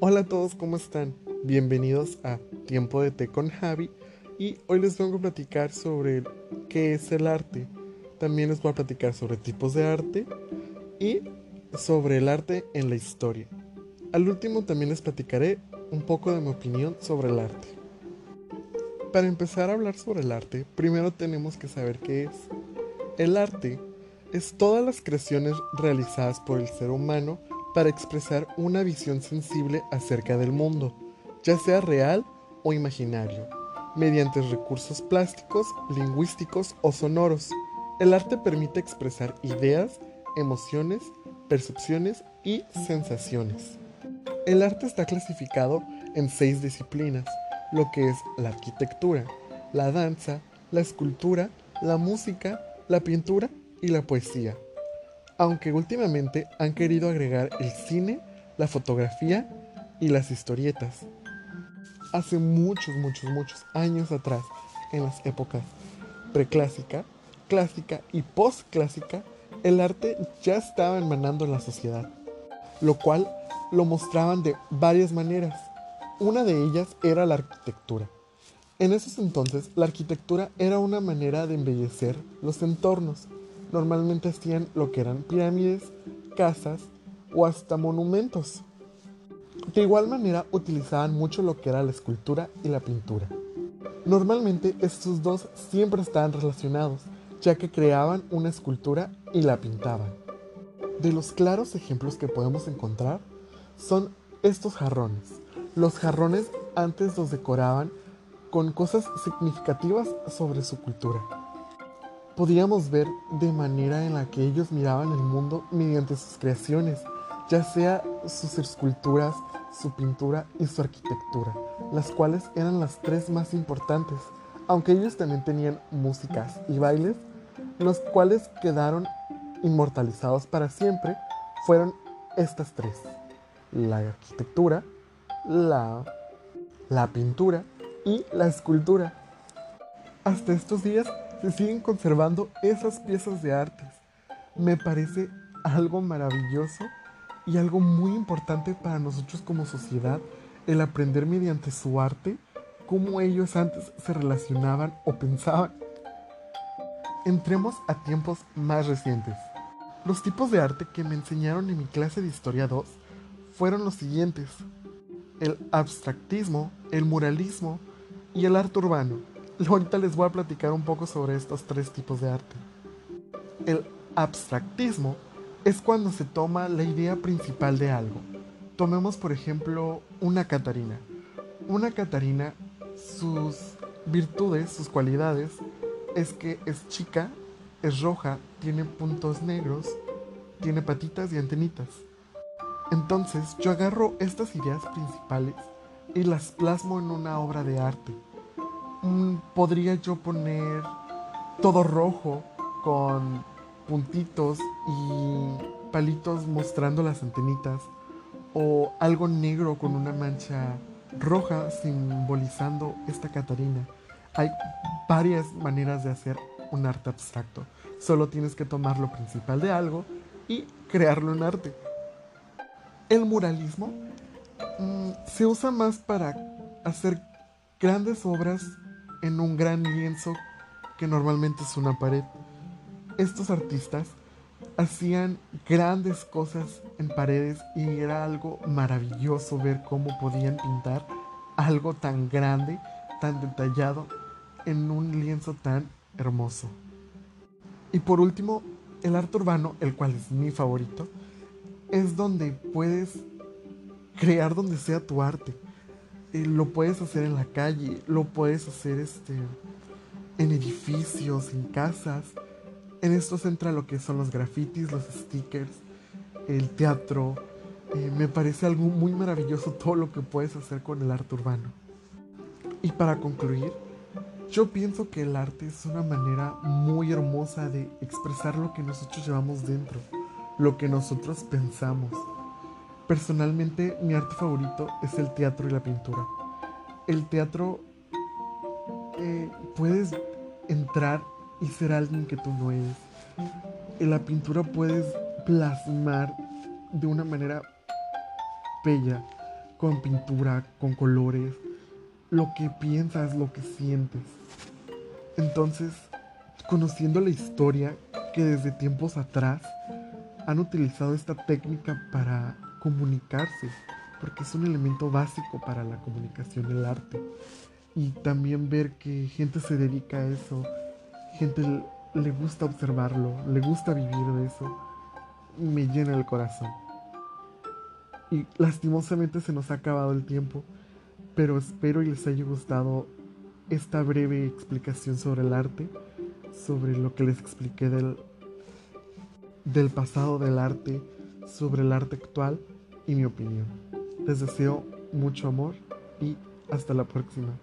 Hola a todos, ¿cómo están? Bienvenidos a Tiempo de Té con Javi y hoy les vengo a platicar sobre qué es el arte. También les voy a platicar sobre tipos de arte y sobre el arte en la historia. Al último también les platicaré un poco de mi opinión sobre el arte. Para empezar a hablar sobre el arte, primero tenemos que saber qué es. El arte es todas las creaciones realizadas por el ser humano para expresar una visión sensible acerca del mundo, ya sea real o imaginario, mediante recursos plásticos, lingüísticos o sonoros. El arte permite expresar ideas, emociones, percepciones y sensaciones. El arte está clasificado en seis disciplinas, lo que es la arquitectura, la danza, la escultura, la música, la pintura y la poesía aunque últimamente han querido agregar el cine, la fotografía y las historietas. Hace muchos, muchos, muchos años atrás, en las épocas preclásica, clásica y postclásica, el arte ya estaba emanando en la sociedad, lo cual lo mostraban de varias maneras. Una de ellas era la arquitectura. En esos entonces, la arquitectura era una manera de embellecer los entornos, normalmente hacían lo que eran pirámides, casas o hasta monumentos. De igual manera utilizaban mucho lo que era la escultura y la pintura. Normalmente estos dos siempre estaban relacionados, ya que creaban una escultura y la pintaban. De los claros ejemplos que podemos encontrar son estos jarrones. Los jarrones antes los decoraban con cosas significativas sobre su cultura podíamos ver de manera en la que ellos miraban el mundo mediante sus creaciones, ya sea sus esculturas, su pintura y su arquitectura, las cuales eran las tres más importantes, aunque ellos también tenían músicas y bailes, los cuales quedaron inmortalizados para siempre, fueron estas tres, la arquitectura, la, la pintura y la escultura. Hasta estos días se siguen conservando esas piezas de artes. Me parece algo maravilloso y algo muy importante para nosotros como sociedad el aprender mediante su arte cómo ellos antes se relacionaban o pensaban. Entremos a tiempos más recientes. Los tipos de arte que me enseñaron en mi clase de Historia 2 fueron los siguientes. El abstractismo, el muralismo y el arte urbano. Ahorita les voy a platicar un poco sobre estos tres tipos de arte. El abstractismo es cuando se toma la idea principal de algo. Tomemos por ejemplo una Catarina. Una Catarina, sus virtudes, sus cualidades, es que es chica, es roja, tiene puntos negros, tiene patitas y antenitas. Entonces yo agarro estas ideas principales y las plasmo en una obra de arte podría yo poner todo rojo con puntitos y palitos mostrando las antenitas o algo negro con una mancha roja simbolizando esta Catarina. Hay varias maneras de hacer un arte abstracto. Solo tienes que tomar lo principal de algo y crearlo en arte. El muralismo mm, se usa más para hacer grandes obras en un gran lienzo que normalmente es una pared. Estos artistas hacían grandes cosas en paredes y era algo maravilloso ver cómo podían pintar algo tan grande, tan detallado en un lienzo tan hermoso. Y por último, el arte urbano, el cual es mi favorito, es donde puedes crear donde sea tu arte lo puedes hacer en la calle, lo puedes hacer este, en edificios, en casas. En esto se entra lo que son los grafitis, los stickers, el teatro. Eh, me parece algo muy maravilloso todo lo que puedes hacer con el arte urbano. Y para concluir, yo pienso que el arte es una manera muy hermosa de expresar lo que nosotros llevamos dentro, lo que nosotros pensamos. Personalmente mi arte favorito es el teatro y la pintura. El teatro eh, puedes entrar y ser alguien que tú no eres. En la pintura puedes plasmar de una manera bella con pintura, con colores, lo que piensas, lo que sientes. Entonces, conociendo la historia que desde tiempos atrás han utilizado esta técnica para comunicarse, porque es un elemento básico para la comunicación del arte. Y también ver que gente se dedica a eso, gente le gusta observarlo, le gusta vivir de eso, me llena el corazón. Y lastimosamente se nos ha acabado el tiempo, pero espero y les haya gustado esta breve explicación sobre el arte, sobre lo que les expliqué del, del pasado del arte, sobre el arte actual y mi opinión. Les deseo mucho amor y hasta la próxima.